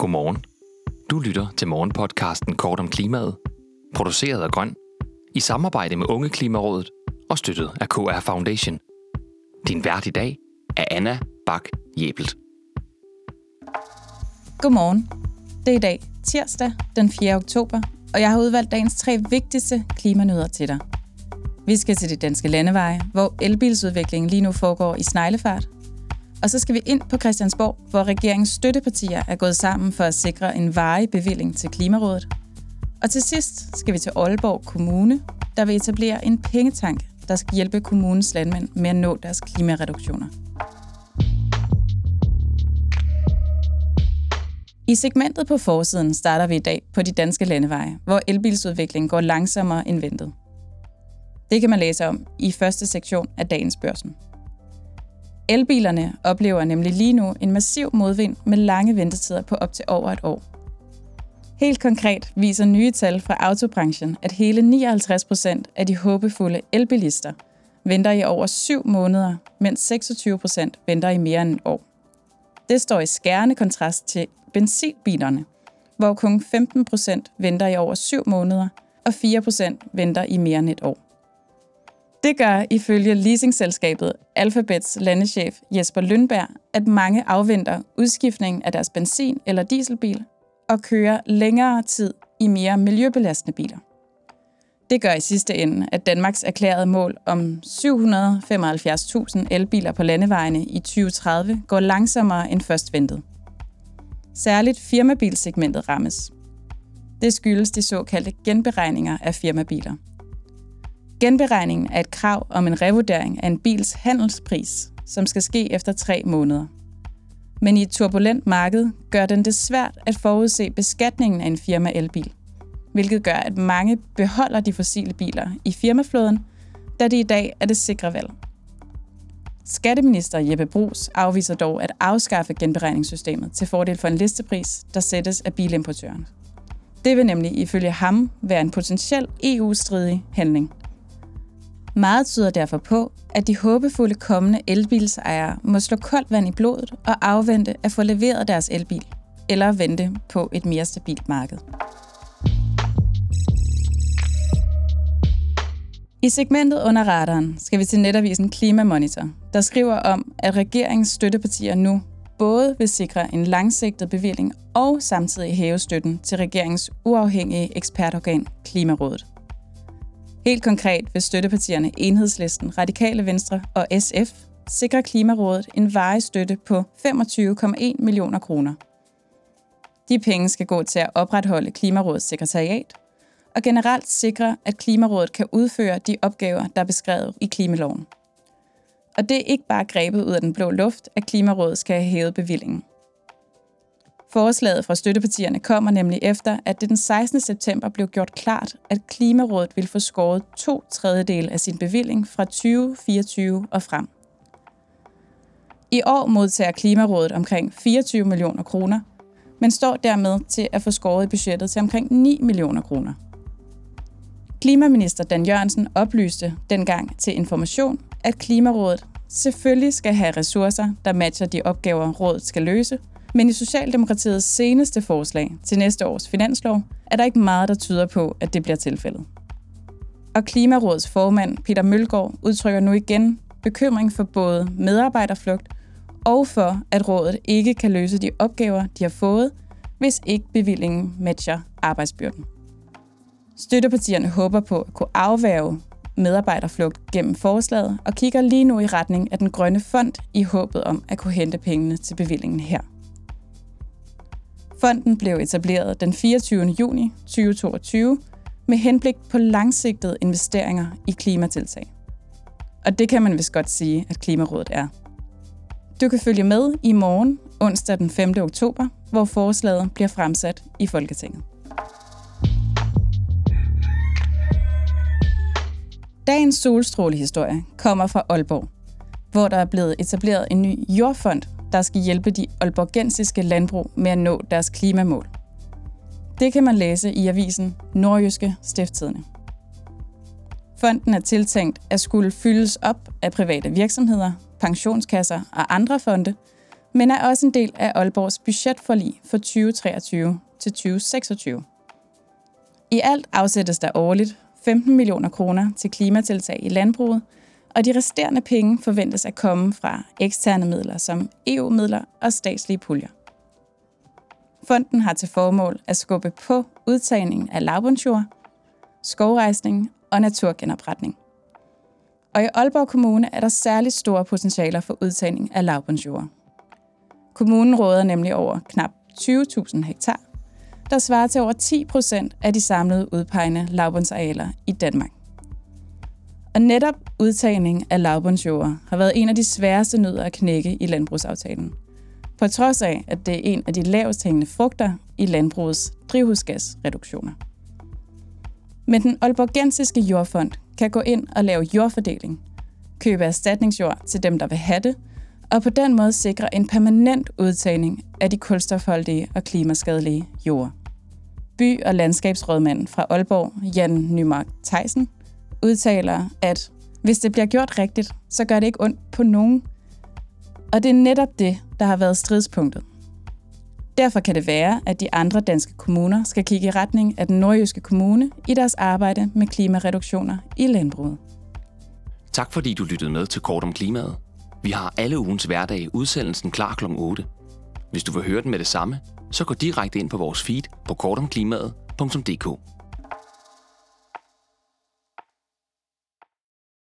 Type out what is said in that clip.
Godmorgen. Du lytter til morgenpodcasten Kort om klimaet, produceret af Grøn, i samarbejde med Unge Klimarådet og støttet af KR Foundation. Din vært i dag er Anna Bak Jebelt. Godmorgen. Det er i dag tirsdag den 4. oktober, og jeg har udvalgt dagens tre vigtigste klimanyder til dig. Vi skal til de danske landeveje, hvor elbilsudviklingen lige nu foregår i sneglefart. Og så skal vi ind på Christiansborg, hvor regeringens støttepartier er gået sammen for at sikre en varig bevilling til Klimarådet. Og til sidst skal vi til Aalborg Kommune, der vil etablere en pengetank, der skal hjælpe kommunens landmænd med at nå deres klimareduktioner. I segmentet på forsiden starter vi i dag på de danske landeveje, hvor elbilsudviklingen går langsommere end ventet. Det kan man læse om i første sektion af dagens børsen. Elbilerne oplever nemlig lige nu en massiv modvind med lange ventetider på op til over et år. Helt konkret viser nye tal fra autobranchen, at hele 59 procent af de håbefulde elbilister venter i over syv måneder, mens 26 procent venter i mere end et år. Det står i skærende kontrast til benzinbilerne, hvor kun 15 procent venter i over syv måneder, og 4 procent venter i mere end et år. Det gør ifølge leasingselskabet Alphabets landeschef Jesper Lønberg, at mange afventer udskiftningen af deres benzin- eller dieselbil og kører længere tid i mere miljøbelastende biler. Det gør i sidste ende, at Danmarks erklærede mål om 775.000 elbiler på landevejene i 2030 går langsommere end først ventet. Særligt firmabilsegmentet rammes. Det skyldes de såkaldte genberegninger af firmabiler. Genberegningen er et krav om en revurdering af en bils handelspris, som skal ske efter tre måneder. Men i et turbulent marked gør den det svært at forudse beskatningen af en firma elbil, hvilket gør, at mange beholder de fossile biler i firmaflåden, da det i dag er det sikre valg. Skatteminister Jeppe Brugs afviser dog at afskaffe genberegningssystemet til fordel for en listepris, der sættes af bilimportøren. Det vil nemlig ifølge ham være en potentiel EU-stridig handling. Meget tyder derfor på, at de håbefulde kommende elbilsejere må slå koldt vand i blodet og afvente at få leveret deres elbil, eller vente på et mere stabilt marked. I segmentet under radaren skal vi til netavisen Klimamonitor, der skriver om, at regeringens støttepartier nu både vil sikre en langsigtet bevilling og samtidig hæve støtten til regeringens uafhængige ekspertorgan Klimarådet. Helt konkret vil støttepartierne Enhedslisten, Radikale Venstre og SF sikre Klimarådet en varig støtte på 25,1 millioner kroner. De penge skal gå til at opretholde Klimarådets sekretariat og generelt sikre, at Klimarådet kan udføre de opgaver, der er beskrevet i klimaloven. Og det er ikke bare grebet ud af den blå luft, at Klimarådet skal have hævet bevillingen. Forslaget fra støttepartierne kommer nemlig efter, at det den 16. september blev gjort klart, at Klimarådet vil få skåret to tredjedel af sin bevilling fra 2024 og frem. I år modtager Klimarådet omkring 24 millioner kroner, men står dermed til at få skåret i budgettet til omkring 9 millioner kroner. Klimaminister Dan Jørgensen oplyste dengang til information, at Klimarådet selvfølgelig skal have ressourcer, der matcher de opgaver, rådet skal løse, men i Socialdemokratiets seneste forslag til næste års finanslov er der ikke meget, der tyder på, at det bliver tilfældet. Og Klimarådets formand Peter Mølgaard udtrykker nu igen bekymring for både medarbejderflugt og for, at rådet ikke kan løse de opgaver, de har fået, hvis ikke bevillingen matcher arbejdsbyrden. Støttepartierne håber på at kunne afværge medarbejderflugt gennem forslaget og kigger lige nu i retning af den grønne fond i håbet om at kunne hente pengene til bevillingen her. Fonden blev etableret den 24. juni 2022 med henblik på langsigtede investeringer i klimatiltag. Og det kan man vist godt sige, at Klimarådet er. Du kan følge med i morgen, onsdag den 5. oktober, hvor forslaget bliver fremsat i Folketinget. Dagens solstrålehistorie kommer fra Aalborg, hvor der er blevet etableret en ny jordfond, der skal hjælpe de olborgensiske landbrug med at nå deres klimamål. Det kan man læse i avisen Nordjyske Stifttidene. Fonden er tiltænkt at skulle fyldes op af private virksomheder, pensionskasser og andre fonde, men er også en del af Aalborgs budgetforlig for 2023 til 2026. I alt afsættes der årligt 15 millioner kroner til klimatiltag i landbruget, og de resterende penge forventes at komme fra eksterne midler som EU-midler og statslige puljer. Fonden har til formål at skubbe på udtagningen af lavbundsjord, skovrejsning og naturgenopretning. Og i Aalborg Kommune er der særligt store potentialer for udtagning af lavbundsjord. Kommunen råder nemlig over knap 20.000 hektar, der svarer til over 10 procent af de samlede udpegende lavbundsarealer i Danmark. Og netop udtagning af lavbundsjord har været en af de sværeste nødder at knække i landbrugsaftalen. På trods af, at det er en af de lavest hængende frugter i landbrugets drivhusgasreduktioner. Men den Aalborgensiske Jordfond kan gå ind og lave jordfordeling, købe erstatningsjord til dem, der vil have det, og på den måde sikre en permanent udtagning af de kulstofholdige og klimaskadelige jord. By- og landskabsrådmanden fra Aalborg, Jan Nymark Theisen, udtaler, at hvis det bliver gjort rigtigt, så gør det ikke ondt på nogen. Og det er netop det, der har været stridspunktet. Derfor kan det være, at de andre danske kommuner skal kigge i retning af den nordjyske kommune i deres arbejde med klimareduktioner i landbruget. Tak fordi du lyttede med til Kort om Klimaet. Vi har alle ugens hverdag udsendelsen klar kl. 8. Hvis du vil høre den med det samme, så gå direkte ind på vores feed på kortomklimaet.dk.